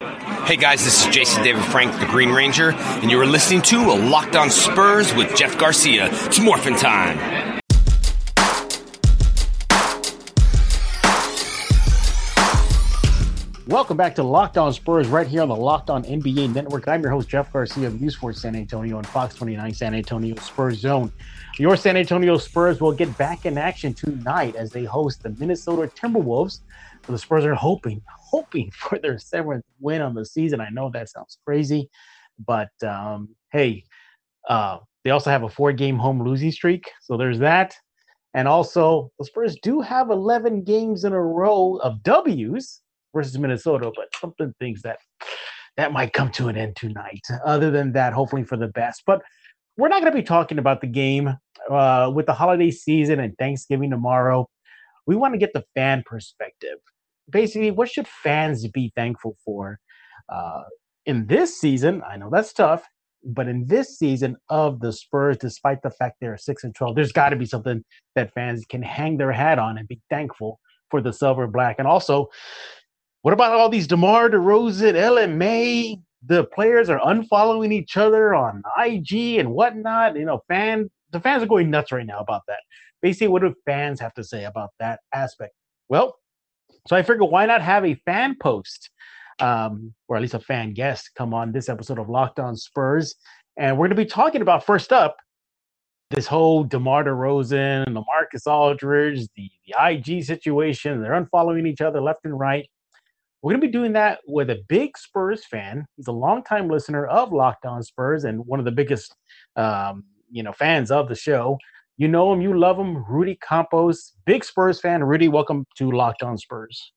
Hey guys, this is Jason David Frank, the Green Ranger, and you are listening to a Locked On Spurs with Jeff Garcia. It's morphin' time. Welcome back to Locked On Spurs right here on the Locked On NBA Network. I'm your host, Jeff Garcia of News Sports San Antonio and Fox 29 San Antonio Spurs Zone. Your San Antonio Spurs will get back in action tonight as they host the Minnesota Timberwolves. The Spurs are hoping, hoping for their seventh win on the season. I know that sounds crazy, but um, hey, uh, they also have a four game home losing streak. So there's that. And also, the Spurs do have 11 games in a row of W's versus Minnesota, but something thinks that that might come to an end tonight. Other than that, hopefully for the best. But we're not going to be talking about the game uh, with the holiday season and Thanksgiving tomorrow. We want to get the fan perspective. Basically, what should fans be thankful for uh, in this season? I know that's tough, but in this season of the Spurs, despite the fact they're six and twelve, there's got to be something that fans can hang their hat on and be thankful for the silver and black. And also, what about all these DeMar DeRozan, LMA? The players are unfollowing each other on IG and whatnot. You know, fan the fans are going nuts right now about that. Basically, what do fans have to say about that aspect? Well, so I figured why not have a fan post, um, or at least a fan guest, come on this episode of Locked On Spurs, and we're going to be talking about first up this whole DeMar DeRozan, LaMarcus Aldridge, the, the IG situation. They're unfollowing each other left and right. We're going to be doing that with a big Spurs fan. He's a longtime listener of Locked On Spurs and one of the biggest, um, you know, fans of the show. You know him, you love him, Rudy Campos, big Spurs fan. Rudy, welcome to Locked On Spurs.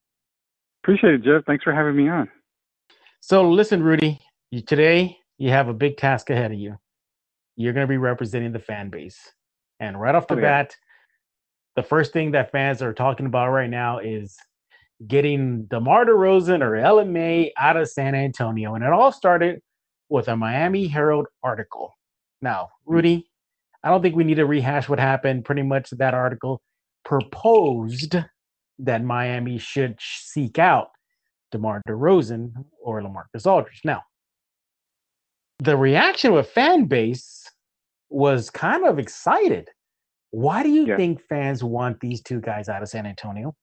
Appreciate it, Jeff. Thanks for having me on. So, listen, Rudy, you, today you have a big task ahead of you. You're going to be representing the fan base, and right off the oh, yeah. bat, the first thing that fans are talking about right now is getting DeMar DeRozan or LMA out of San Antonio. And it all started with a Miami Herald article. Now, Rudy, I don't think we need to rehash what happened. Pretty much that article proposed that Miami should seek out DeMar DeRozan or LaMarcus Aldridge. Now, the reaction of fan base was kind of excited. Why do you yeah. think fans want these two guys out of San Antonio?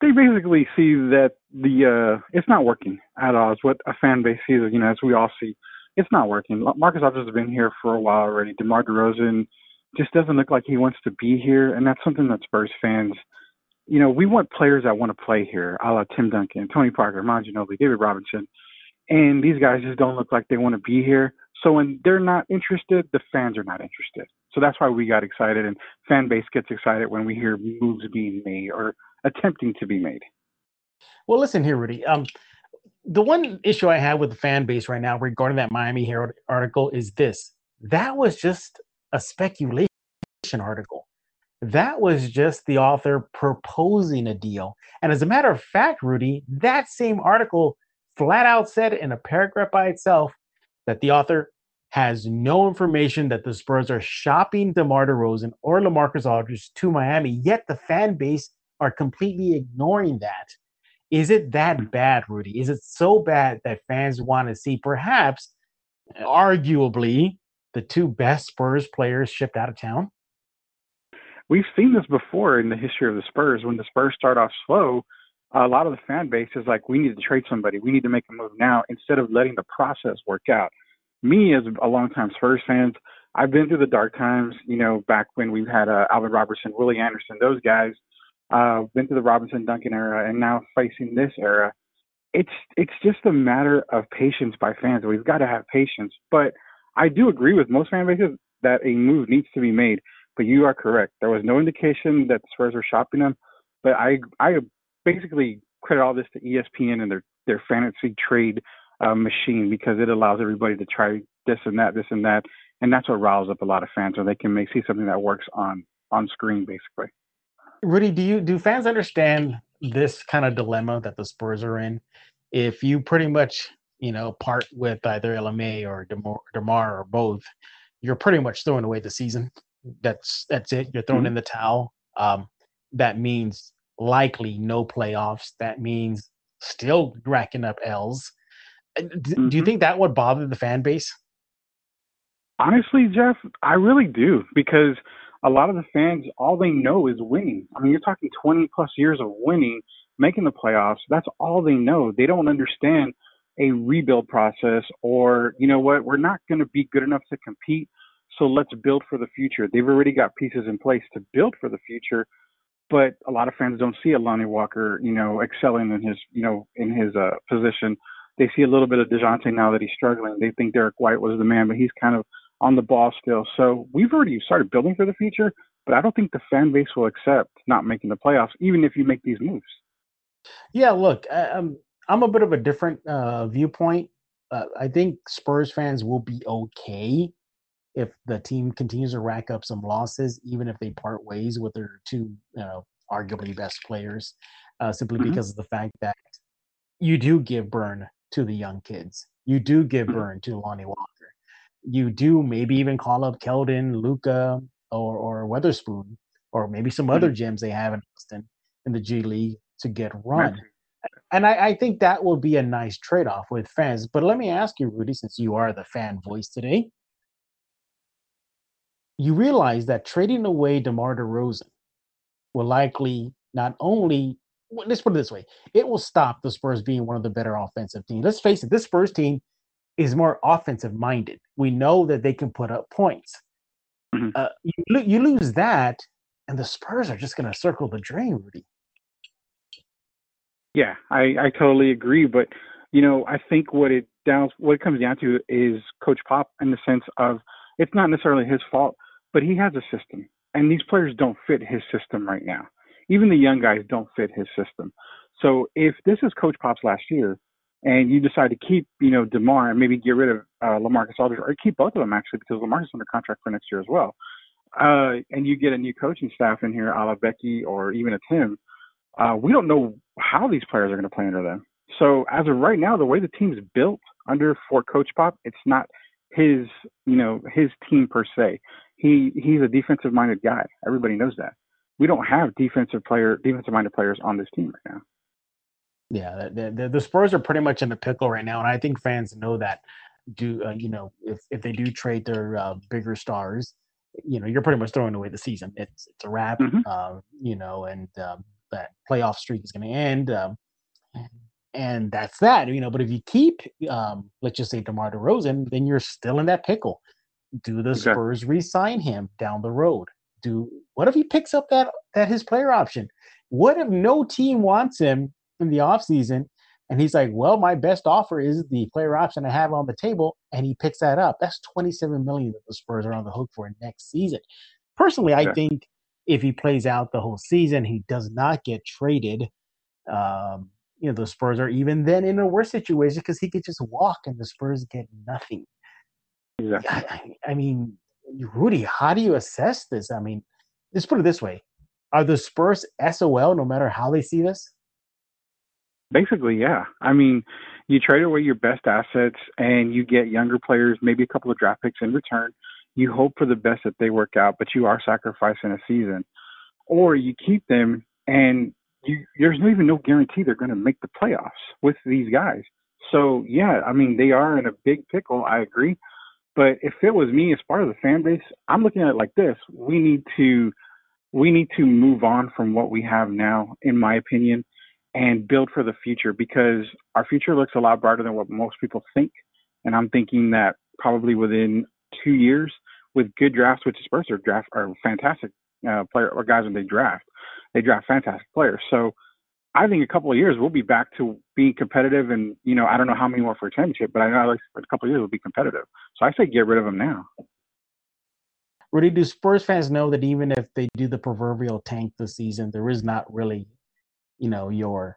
they basically see that the uh it's not working at all. It's what a fan base sees, you know, as we all see. It's not working. Marcus Aldridge has been here for a while already. DeMar DeRozan just doesn't look like he wants to be here, and that's something that Spurs fans, you know, we want players that want to play here, a la Tim Duncan, Tony Parker, Manu Ginobili, David Robinson, and these guys just don't look like they want to be here. So when they're not interested, the fans are not interested. So that's why we got excited, and fan base gets excited when we hear moves being made or attempting to be made. Well, listen here, Rudy. Um, the one issue I have with the fan base right now regarding that Miami Herald article is this: that was just a speculation article. That was just the author proposing a deal. And as a matter of fact, Rudy, that same article flat out said in a paragraph by itself that the author has no information that the Spurs are shopping DeMar DeRozan or LaMarcus Aldridge to Miami, yet the fan base are completely ignoring that. Is it that bad, Rudy? Is it so bad that fans want to see perhaps, arguably, the two best Spurs players shipped out of town? We've seen this before in the history of the Spurs. When the Spurs start off slow, a lot of the fan base is like, we need to trade somebody. We need to make a move now instead of letting the process work out. Me, as a longtime Spurs fan, I've been through the dark times, you know, back when we had uh, Alvin Robertson, Willie Anderson, those guys – uh, been to the Robinson Duncan era, and now facing this era. It's it's just a matter of patience by fans. We've got to have patience. But I do agree with most fan bases that a move needs to be made. But you are correct. There was no indication that the Spurs were shopping them. But I I basically credit all this to ESPN and their their fantasy trade uh, machine because it allows everybody to try this and that, this and that, and that's what riles up a lot of fans when they can make see something that works on on screen basically. Rudy, do you do fans understand this kind of dilemma that the Spurs are in? If you pretty much, you know, part with either LMA or DeMar, DeMar or both, you're pretty much throwing away the season. That's that's it. You're throwing mm-hmm. in the towel. Um, that means likely no playoffs. That means still racking up L's. D- mm-hmm. Do you think that would bother the fan base? Honestly, Jeff, I really do because a lot of the fans, all they know is winning. I mean, you're talking 20 plus years of winning, making the playoffs. That's all they know. They don't understand a rebuild process or, you know what, we're not going to be good enough to compete. So let's build for the future. They've already got pieces in place to build for the future. But a lot of fans don't see a Lonnie Walker, you know, excelling in his, you know, in his uh, position. They see a little bit of Dejounte now that he's struggling. They think Derrick White was the man, but he's kind of on the ball still. So we've already started building for the future, but I don't think the fan base will accept not making the playoffs, even if you make these moves. Yeah, look, I'm I'm a bit of a different uh, viewpoint. Uh, I think Spurs fans will be okay if the team continues to rack up some losses, even if they part ways with their two, you know, arguably best players, uh, simply mm-hmm. because of the fact that you do give burn to the young kids. You do give mm-hmm. burn to Lonnie Walker you do maybe even call up Keldon, Luka, or or Weatherspoon, or maybe some other mm-hmm. gems they have in Austin in the G League to get run. Right. And I, I think that will be a nice trade off with fans. But let me ask you, Rudy, since you are the fan voice today, you realize that trading away DeMar DeRozan will likely not only let's put it this way, it will stop the Spurs being one of the better offensive teams. Let's face it, this Spurs team is more offensive minded. We know that they can put up points. Mm-hmm. Uh, you, you lose that, and the Spurs are just going to circle the drain, Rudy. Yeah, I, I totally agree. But you know, I think what it down what it comes down to is Coach Pop in the sense of it's not necessarily his fault, but he has a system, and these players don't fit his system right now. Even the young guys don't fit his system. So if this is Coach Pop's last year, and you decide to keep, you know, DeMar and maybe get rid of uh, LaMarcus Aldridge or keep both of them actually because LaMarcus is under contract for next year as well. Uh, and you get a new coaching staff in here, a la Becky or even a Tim. Uh, we don't know how these players are going to play under them. So as of right now, the way the team's built under for Coach Pop, it's not his, you know, his team per se. He he's a defensive minded guy. Everybody knows that. We don't have defensive player defensive minded players on this team right now. Yeah, the, the, the Spurs are pretty much in a pickle right now, and I think fans know that. Do uh, you know if if they do trade their uh, bigger stars, you know you're pretty much throwing away the season. It's it's a wrap, mm-hmm. uh, you know, and um, that playoff streak is going to end, um, and that's that, you know. But if you keep, um, let's just say DeMar DeRozan, then you're still in that pickle. Do the okay. Spurs re-sign him down the road? Do what if he picks up that that his player option? What if no team wants him in the offseason. And he's like, well, my best offer is the player option I have on the table. And he picks that up. That's 27 million that the Spurs are on the hook for next season. Personally, I think if he plays out the whole season, he does not get traded. Um, you know, the Spurs are even then in a worse situation because he could just walk and the Spurs get nothing. Exactly. I, I mean, Rudy, how do you assess this? I mean, let's put it this way. Are the Spurs SOL no matter how they see this? Basically, yeah. I mean, you trade away your best assets and you get younger players, maybe a couple of draft picks in return. You hope for the best that they work out, but you are sacrificing a season. Or you keep them and you, there's even no guarantee they're going to make the playoffs with these guys. So yeah, I mean they are in a big pickle. I agree, but if it was me as part of the fan base, I'm looking at it like this: we need to we need to move on from what we have now, in my opinion, and build for the future because our future looks a lot brighter than what most people think. And I'm thinking that probably within two years, with good drafts, which Spurs are draft are fantastic uh, player or guys when they draft, they draft fantastic players. So I think a couple of years we'll be back to being competitive. And you know, I don't know how many more for a championship, but I know like a couple of years we'll be competitive. So I say get rid of them now. Rudy, do Spurs fans know that even if they do the proverbial tank this season, there is not really you know your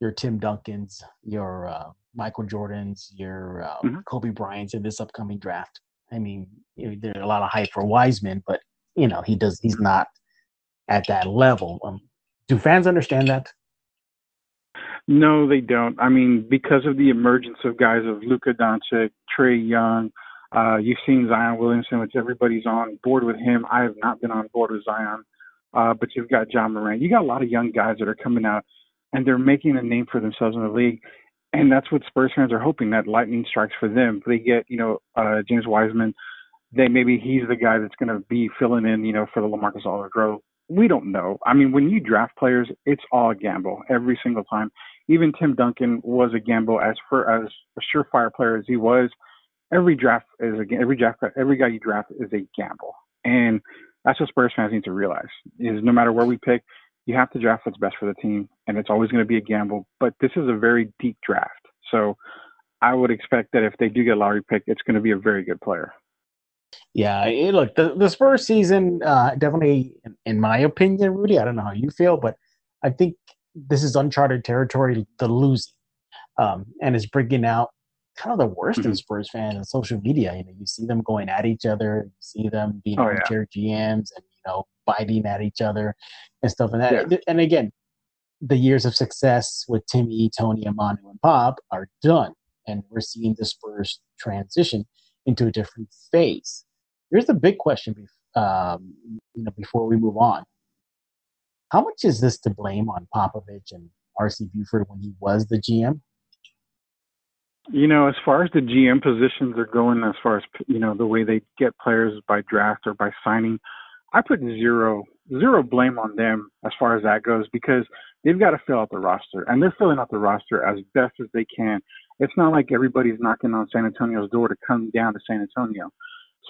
your Tim Duncans, your uh, Michael Jordans, your uh, mm-hmm. Kobe Bryant's in this upcoming draft. I mean, you know, there's a lot of hype for Wiseman, but you know he does he's not at that level. Um, do fans understand that? No, they don't. I mean, because of the emergence of guys of Luka Doncic, Trae Young, uh, you've seen Zion Williamson, which everybody's on board with him. I have not been on board with Zion. Uh, but you've got Ja Morant. You got a lot of young guys that are coming out. and they're making a name for themselves in the league. And that's what Spurs fans are hoping that lightning strikes for them. They get, you know, uh, James Wiseman. They maybe he's the guy that's going to be filling in, you know, for the LaMarcus Aldridge. We don't know. I mean, when you draft players, it's all a gamble every single time. Even Tim Duncan was a gamble as for as a surefire player as he was. Every draft is a every draft every guy you draft is a gamble, and that's what Spurs fans need to realize. Is no matter where we pick, you have to draft what's best for the team, and it's always going to be a gamble. But this is a very deep draft, so I would expect that if they do get lottery pick, it's going to be a very good player. Yeah, it, look, the, the Spurs season uh, definitely, in, in, my opinion, Rudy. I don't know how you feel, but I think this is uncharted territory. The losing, um, and is bringing out kind of the worst mm-hmm. in Spurs fans on social media. You know, you see them going at each other, you see them being oh, armchair yeah. GMs, and you know, biting at each other and stuff. like that, yeah. and again, the years of success with Timmy, Tony, Manu, and Bob are done, and we're seeing the Spurs transition into a different phase. Here's the big question, um, you know, before we move on. How much is this to blame on Popovich and RC Buford when he was the GM? You know, as far as the GM positions are going, as far as you know, the way they get players by draft or by signing, I put zero zero blame on them as far as that goes because they've got to fill out the roster and they're filling out the roster as best as they can. It's not like everybody's knocking on San Antonio's door to come down to San Antonio.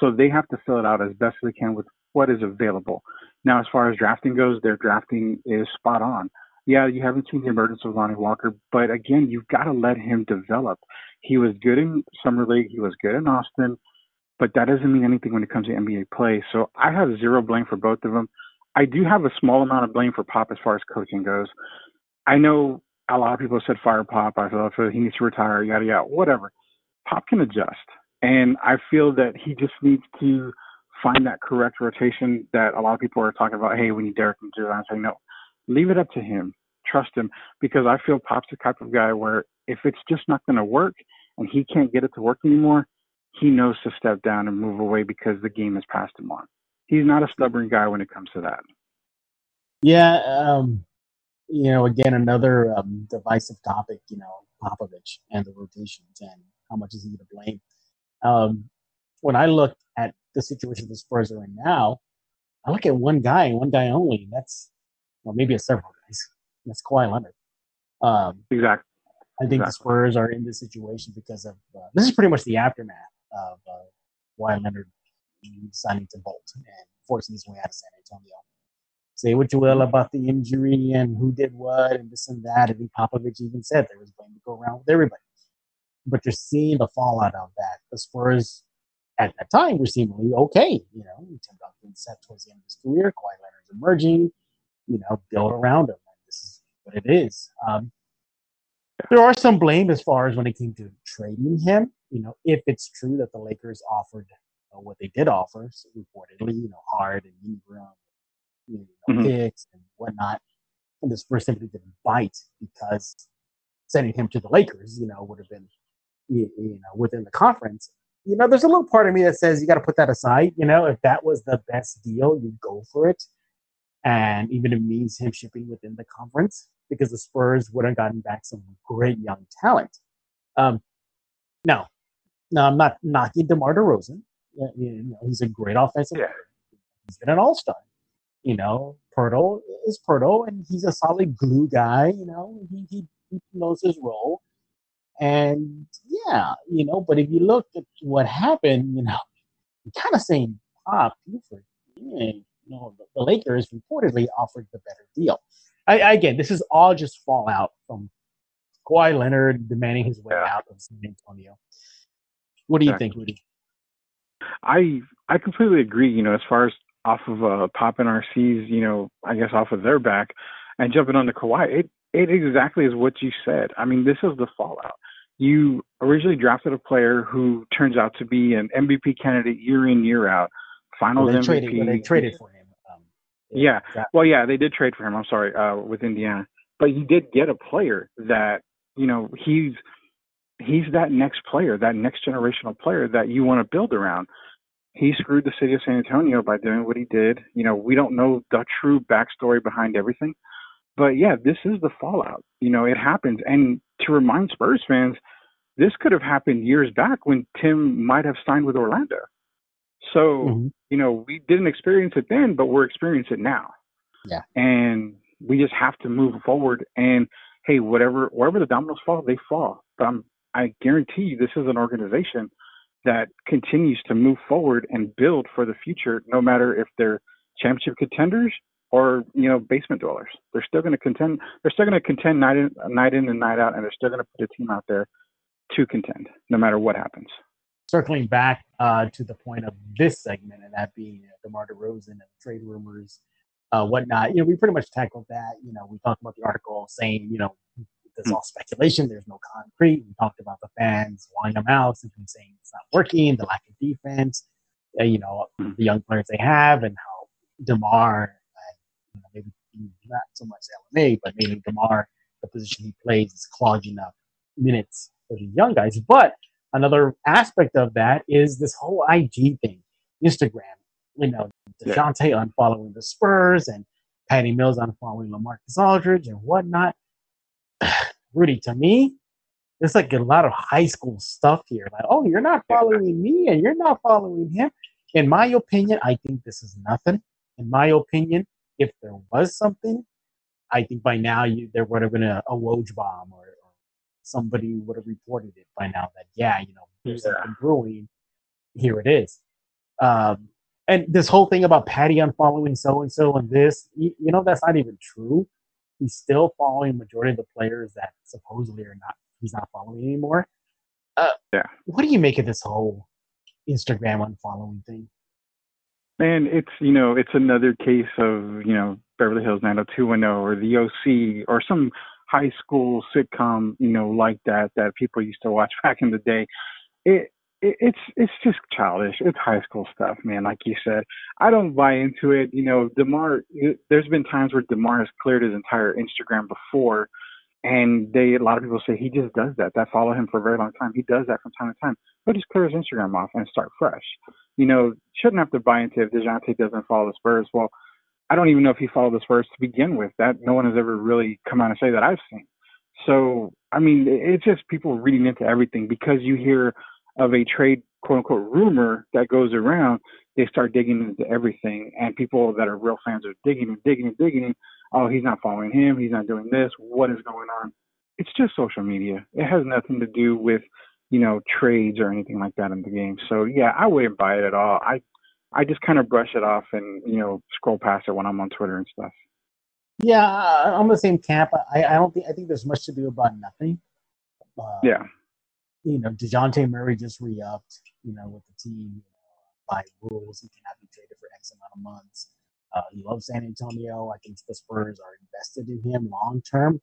So they have to fill it out as best as they can with what is available. Now, as far as drafting goes, their drafting is spot on yeah, you haven't seen the emergence of Lonnie Walker, but again, you've got to let him develop. He was good in summer league, he was good in Austin, but that doesn't mean anything when it comes to NBA play. So I have zero blame for both of them. I do have a small amount of blame for Pop as far as coaching goes. I know a lot of people said fire Pop. I thought he needs to retire, yada yada, whatever. Pop can adjust, and I feel that he just needs to find that correct rotation that a lot of people are talking about. Hey, we need Derrick and. I'm saying no leave it up to him. Trust him because I feel Pop's the type of guy where if it's just not going to work and he can't get it to work anymore, he knows to step down and move away because the game has passed him on. He's not a stubborn guy when it comes to that. Yeah, um, you know, again, another um, divisive topic. You know, Popovich and the rotations and how much is he to blame? Um, when I look at the situation the Spurs are in now, I look at one guy, one guy only. That's well, maybe a several guys. That's Kawhi Leonard. Um, exactly. I think exactly. the Spurs are in this situation because of uh, this is pretty much the aftermath of uh, Kawhi Leonard signing to Bolt and forcing his way out of San Antonio. Say what you will about the injury and who did what and this and that. I think Popovich even said there was blame to go around with everybody. But you're seeing the fallout of that. The Spurs at that time were seemingly okay. You know, Tim Duncan set towards the end of his career. Kawhi Leonard's emerging you know, build around him. This is what it is. Um, there are some blame as far as when it came to trading him. You know, if it's true that the Lakers offered uh, what they did offer, so reportedly, you know, Hart and Ingram, you know, mm-hmm. picks and whatnot, and this first simply didn't bite because sending him to the Lakers, you know, would have been, you, you know, within the conference. You know, there's a little part of me that says you got to put that aside. You know, if that was the best deal, you go for it and even it means him shipping within the conference because the Spurs would have gotten back some great young talent. Um, now, now I'm not knocking DeMar DeRozan. You know, he's a great offensive player. He's been an all star. You know, Poeltl is Poeltl, and he's a solid glue guy. You know, he, he, he knows his role. And yeah, you know, but if you look at what happened, you know, kind of saying Pop Buford, yeah, you know, the, the Lakers reportedly offered the better deal. I, again, this is all just fallout from Kawhi Leonard demanding his way out of San Antonio. What do you exactly. think, Rudy? I I completely agree. You know, as far as off of uh, Pop and RC's, you know, I guess off of their back, and jumping on the Kawhi, it it exactly is what you said. I mean, this is the fallout. You originally drafted a player who turns out to be an MVP candidate year in year out, Finals well, they MVP. Traded, well, they traded for him. Um, yeah. yeah. Well, yeah, they did trade for him. I'm sorry, uh, with Indiana, but he did get a player that you know he's he's that next player, that next generational player that you want to build around. He screwed the city of San Antonio by doing what he did. You know, we don't know the true backstory behind everything, But yeah, this is the fallout. You know, it happens. And to remind Spurs fans, this could have happened years back when Tim might have signed with Orlando. So, mm-hmm. you know, we didn't experience it then, but we're experiencing it now. Yeah. And we just have to move forward and hey, whatever wherever the dominoes fall, they fall. But I'm I guarantee you this is an organization that continues to move forward and build for the future, no matter if they're championship contenders or you know basement dwellers. They're still going to contend. They're still going to contend night in, night in and night out, and they're still going to put a team out there to contend, no matter what happens. Circling back uh, to the point of this segment, and that being uh, DeMar DeRozan and trade rumors, uh, whatnot. You know, we pretty much tackled that. You know, we talked about the article saying, you know, it's all speculation. There's no concrete. We talked about the fans wanting them out, simply saying it's not working, the lack of defense, uh, you know, hmm. the young players they have, and how Demar, you know, maybe not so much LMA, but maybe Demar, the position he plays is clogging up minutes for the young guys. But another aspect of that is this whole IG thing, Instagram. You know, Dejounte yeah. unfollowing the Spurs and Patty Mills unfollowing LaMarcus Aldridge and whatnot. Rudy, to me, there's like a lot of high school stuff here. Like, oh, you're not following me and you're not following him. In my opinion, I think this is nothing. In my opinion, if there was something, I think by now you there would have been a, a Woj bomb or, somebody would have reported it by now that yeah, you know, there's yeah. something brewing. Here it is. Um, and this whole thing about Patty unfollowing so and so and this, you, you know, that's not even true he's still following majority of the players that supposedly are not he's not following anymore. Uh, yeah. What do you make of this whole Instagram unfollowing thing? Man, it's you know it's another case of you know Beverly Hills 90210 or the OC or some high school sitcom you know like that that people used to watch back in the day. It it's it's just childish. It's high school stuff, man. Like you said, I don't buy into it. You know, Demar. There's been times where Demar has cleared his entire Instagram before, and they a lot of people say he just does that. That follow him for a very long time. He does that from time to time. But just clear his Instagram off and start fresh. You know, shouldn't have to buy into if Dejounte doesn't follow the Spurs. Well, I don't even know if he followed the Spurs to begin with. That no one has ever really come out and say that I've seen. So I mean, it's just people reading into everything because you hear of a trade quote unquote rumor that goes around, they start digging into everything. And people that are real fans are digging and digging and digging. Oh, he's not following him. He's not doing this. What is going on? It's just social media. It has nothing to do with, you know, trades or anything like that in the game. So yeah, I wouldn't buy it at all. I I just kind of brush it off and, you know, scroll past it when I'm on Twitter and stuff. Yeah, I'm the same camp. I, I don't think I think there's much to do about nothing. Uh, yeah you know, DeJounte Murray just re upped, you know, with the team. By rules, he cannot be traded for X amount of months. Uh, he loves San Antonio. I think the Spurs are invested in him long term.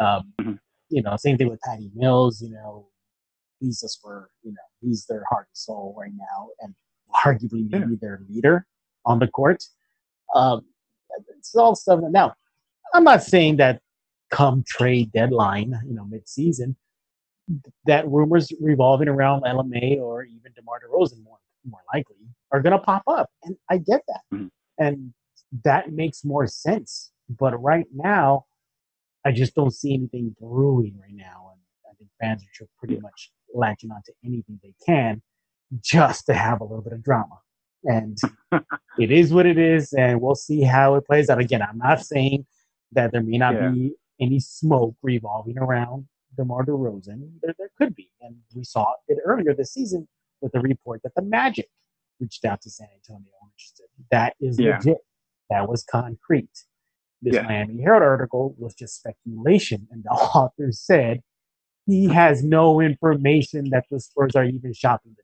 Um, mm-hmm. You know, same thing with Patty Mills. You know, he's a Spur. You know, he's their heart and soul right now, and arguably maybe yeah. their leader on the court. Um, it's all stuff. Now, I'm not saying that come trade deadline, you know, mid season, that rumors revolving around LMA or even DeMar DeRozan more more likely are going to pop up, and I get that, mm-hmm. and that makes more sense. But right now, I just don't see anything brewing right now, and I think fans are pretty much latching onto anything they can just to have a little bit of drama. And it is what it is, and we'll see how it plays out. Again, I'm not saying that there may not yeah. be any smoke revolving around DeMar DeRozan, there, there could be. And we saw it earlier this season with the report that the Magic reached out to San Antonio interested. That is yeah. legit. That was concrete. This yeah. Miami Herald article was just speculation, and the author said he has no information that the Spurs are even shopping the.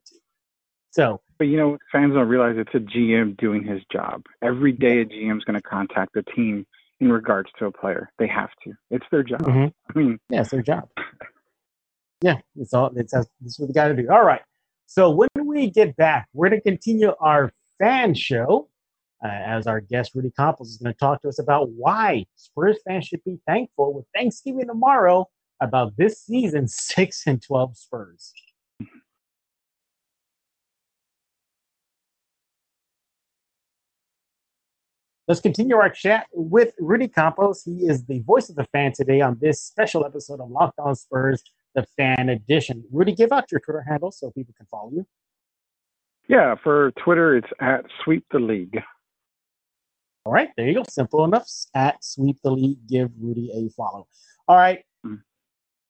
So, but you know, fans don't realize it's a GM doing his job. Every day, a GM is going to contact the team in regards to a player. They have to. It's their job. Mm-hmm. I mean, yeah, it's their job. Yeah, it's all. It's this is what they got to do. All right. So when we get back, we're going to continue our fan show. Uh, as our guest Rudy Campos is going to talk to us about why Spurs fans should be thankful with Thanksgiving tomorrow about this season's six and twelve Spurs. Let's continue our chat with Rudy Campos. He is the voice of the fan today on this special episode of Locked On Spurs, the fan edition. Rudy, give out your Twitter handle so people can follow you. Yeah, for Twitter, it's at Sweep the League. All right, there you go. Simple enough. At Sweep the League, give Rudy a follow. All right, mm-hmm.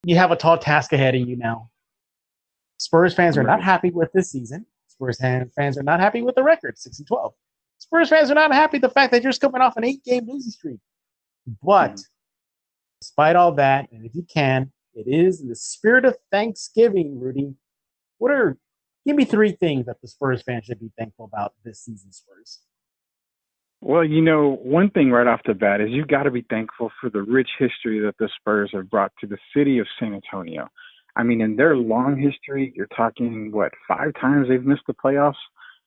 you have a tall task ahead of you now. Spurs fans are not happy with this season. Spurs fans are not happy with the record, six and twelve. Spurs fans are not happy the fact that you're just coming off an eight-game losing streak. But mm-hmm. despite all that, and if you can, it is in the spirit of Thanksgiving, Rudy. What are give me three things that the Spurs fans should be thankful about this season, Spurs? Well, you know, one thing right off the bat is you've got to be thankful for the rich history that the Spurs have brought to the city of San Antonio. I mean, in their long history, you're talking what five times they've missed the playoffs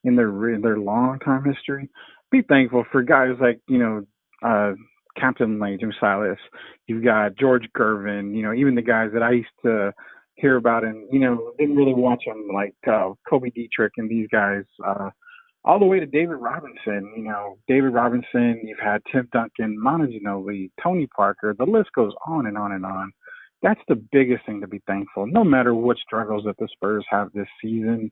in their in their long time history. Be thankful for guys like you know uh, Captain Late, Jim Silas. You've got George Gervin. You know, even the guys that I used to hear about and you know didn't really watch them like uh, Coby Dietrick and these guys. Uh, all the way to David Robinson. You know, David Robinson, you've had Tim Duncan, Manu Ginobili, Tony Parker. The list goes on and on and on. That's the biggest thing to be thankful. No matter what struggles that the Spurs have this season,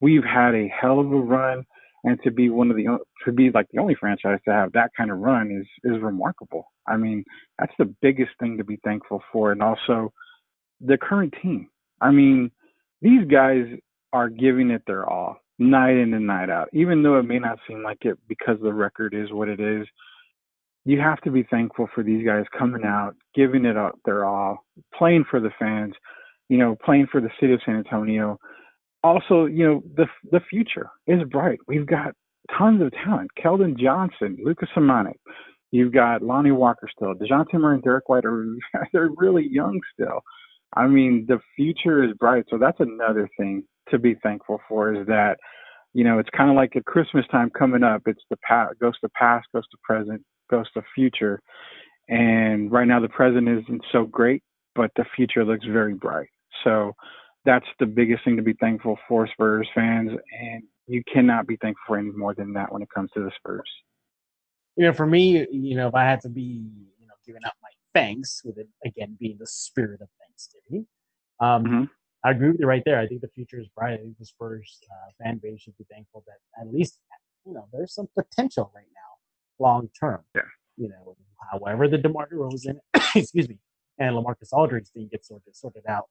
we've had a hell of a run, and to be one of the to be like the only franchise to have that kind of run is is remarkable. I mean, that's the biggest thing to be thankful for, and also the current team. I mean, these guys are giving it their all night in and night out. Even though it may not seem like it because the record is what it is, you have to be thankful for these guys coming out, giving it up their all, playing for the fans, you know, playing for the city of San Antonio. Also, you know, the the future is bright. We've got tons of talent. Keldon Johnson, Lucas Samanic. You've got Lonnie Walker still. DeJounte Murray and Derrick White are they're really young still. I mean, the future is bright. So that's another thing to be thankful for is that, you know, it's kind of like a Christmas time coming up. It's the past, goes to past, goes to present, goes to future. And right now the present isn't so great, but the future looks very bright. So that's the biggest thing to be thankful for Spurs fans. And you cannot be thankful for any more than that when it comes to the Spurs. You know, for me, you know, if I had to be, you know, giving out my thanks with it again being the spirit of Thanksgiving, um, mm-hmm. I agree with you right there. I think the future is bright. I think the Spurs uh, fan base should be thankful that at least you know there's some potential right now, long term. Yeah. You know, however the DeMar DeRozan, excuse me, and LaMarcus Aldridge thing gets sorted sorted out,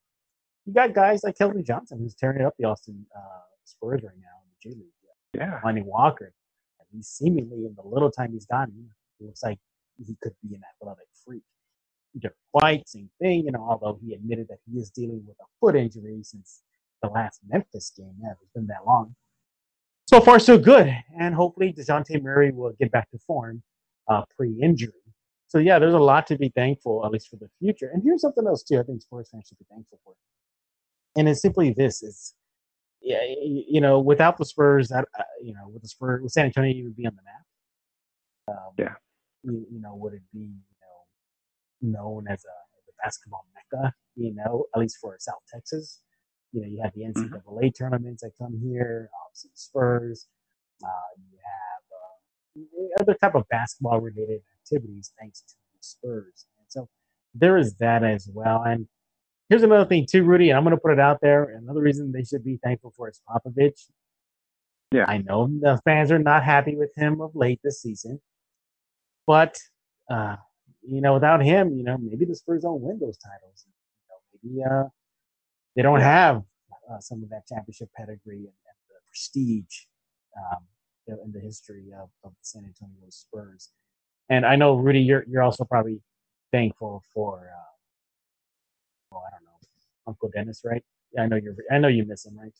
you got guys like Keldon Johnson who's tearing it up the Austin uh, Spurs right now in the G League. Yeah. Lonnie Walker, and he's seemingly in the little time he's gotten, it looks like he could be an athletic freak. Derrick White, same thing, you know, although he admitted that he is dealing with a foot injury since the last Memphis game. Yeah, it's been that long. So far, so good. And hopefully DeJounte Murray will get back to form uh, pre-injury. So yeah, there's a lot to be thankful, at least for the future. And here's something else too. I think sports fans should be thankful for. And it's simply this: is yeah, you know, without the Spurs, that uh, you know, with the Spurs, with San Antonio, you would be on the map. Um, yeah. You, you know, would it be you know known as a, basketball mecca, you know, at least for South Texas. You know, you have the NCAA mm-hmm. tournaments that come here, obviously the Spurs. Uh, you have uh, other type of basketball related activities thanks to the Spurs. And so there is that as well. And here's another thing too, Rudy, and I'm going to put it out there. Another reason they should be thankful for is Popovich. Yeah. I know the fans are not happy with him of late this season, but uh, you know, without him, you know, maybe the Spurs don't win those titles. You know, maybe uh, they don't have uh, some of that championship pedigree and, and the prestige um, in the history of, of the San Antonio Spurs. And I know Rudy, you're you're also probably thankful for, uh, oh, I don't know, Uncle Dennis, right? I know you're. I know you miss him, right?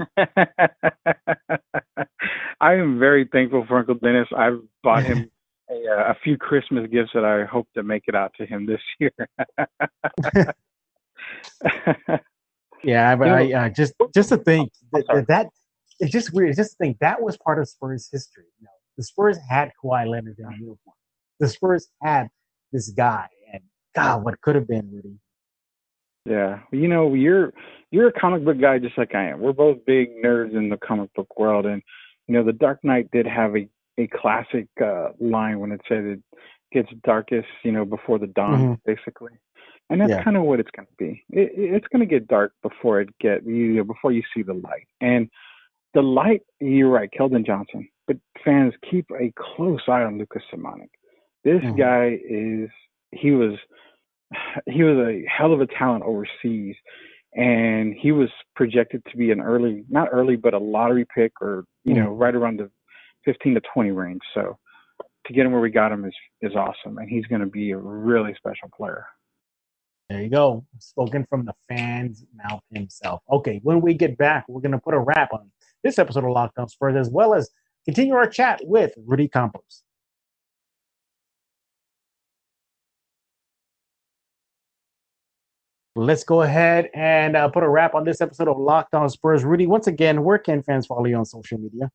I am very thankful for Uncle Dennis. I've bought him a, uh, a few Christmas gifts that I hope to make it out to him this year. yeah, but you know, I uh, just just to think that, that it's just weird. It's just to think that was part of Spurs history. You know, the Spurs had Kawhi Leonard in the uniform. The Spurs had this guy, and God, what could have been, Rudy. Yeah, you know, you're you're a comic book guy just like I am. We're both big nerds in the comic book world, and you know, the Dark Knight did have a a classic uh, line when it said it gets darkest, you know, before the dawn, mm-hmm. basically. And that's yeah. kind of what it's going to be. It, it's going to get dark before it get you know, before you see the light. And the light, you're right, Keldon Johnson. But fans keep a close eye on Lucas Samanic. This mm-hmm. guy is he was he was a hell of a talent overseas and he was projected to be an early not early but a lottery pick or you mm-hmm. know right around the 15 to 20 range. So to get him where we got him is is awesome and he's going to be a really special player. There you go. Spoken from the fans mouth himself. Okay when we get back we're going to put a wrap on this episode of Locked On Spurs as well as continue our chat with rudy campos Let's go ahead and uh, put a wrap on this episode of Locked On Spurs. Rudy, once again, where can fans follow you on social media?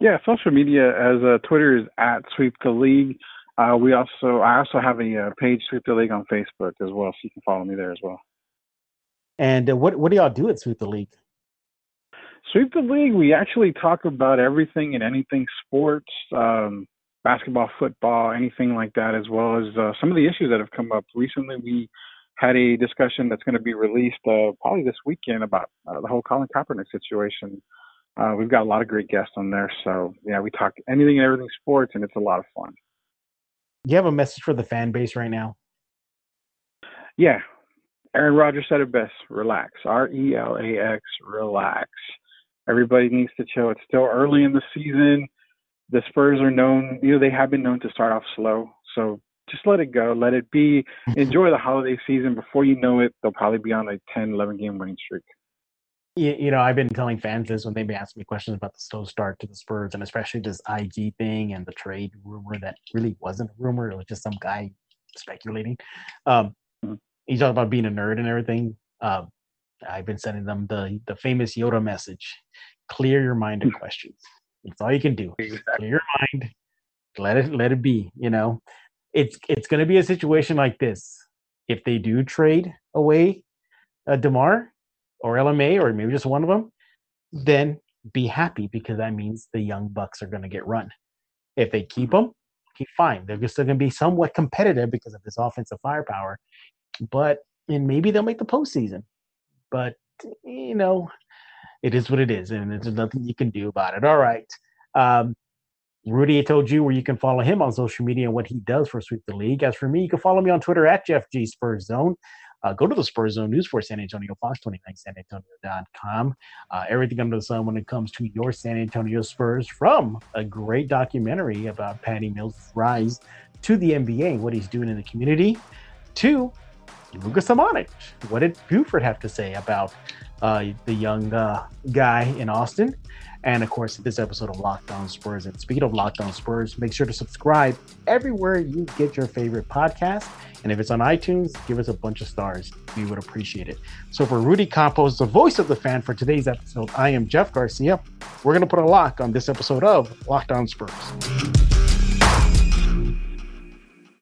Yeah, social media as uh, Twitter is at Sweep the League. Uh, we also I also have a uh, page Sweep the League on Facebook as well, so you can follow me there as well. And uh, what what do y'all do at Sweep the League? Sweep the League, we actually talk about everything and anything sports, um, basketball, football, anything like that, as well as uh, some of the issues that have come up recently. We had a discussion that's going to be released uh, probably this weekend about uh, the whole Colin Kaepernick situation. Uh, we've got a lot of great guests on there, so yeah, we talk anything and everything sports, and it's a lot of fun. You have a message for the fan base right now? Yeah, Aaron Rodgers said it best: relax. R E L A X, relax. Everybody needs to chill. It's still early in the season. The Spurs are known, you know, they have been known to start off slow. So just let it go, let it be. Enjoy the holiday season. Before you know it, they'll probably be on a 10, 11 game winning streak. You, you know, I've been telling fans this when they've been asking me questions about the slow start to the Spurs, and especially this IG thing and the trade rumor that really wasn't a rumor; it was just some guy speculating. Um, mm-hmm. He's talking about being a nerd and everything. Um, I've been sending them the the famous Yoda message: clear your mind of questions. That's all you can do. Exactly. Clear your mind. Let it let it be. You know, it's it's going to be a situation like this. If they do trade away uh, Demar or LMA or maybe just one of them, then be happy because that means the young bucks are going to get run. If they keep them, fine. They're still going to be somewhat competitive because of this offensive firepower, but and maybe they'll make the postseason. But you know, it is what it is, and there's nothing you can do about it. All right. Um, Rudy told you where you can follow him on social media and what he does for Sweep the League. As for me, you can follow me on Twitter at Jeff G Spurs Zone. Uh, go to the Spurs Zone News for San Antonio, Fox29SanAntonio.com. Uh, everything under the sun when it comes to your San Antonio Spurs from a great documentary about Patty Mills' rise to the NBA, what he's doing in the community, to Lucas Samanic. What did Buford have to say about uh, the young uh, guy in Austin? And of course, this episode of Locked On Spurs. And speaking of Locked On Spurs, make sure to subscribe everywhere you get your favorite podcast. And if it's on iTunes, give us a bunch of stars. We would appreciate it. So for Rudy Campos, the voice of the fan for today's episode, I am Jeff Garcia. We're going to put a lock on this episode of Locked On Spurs.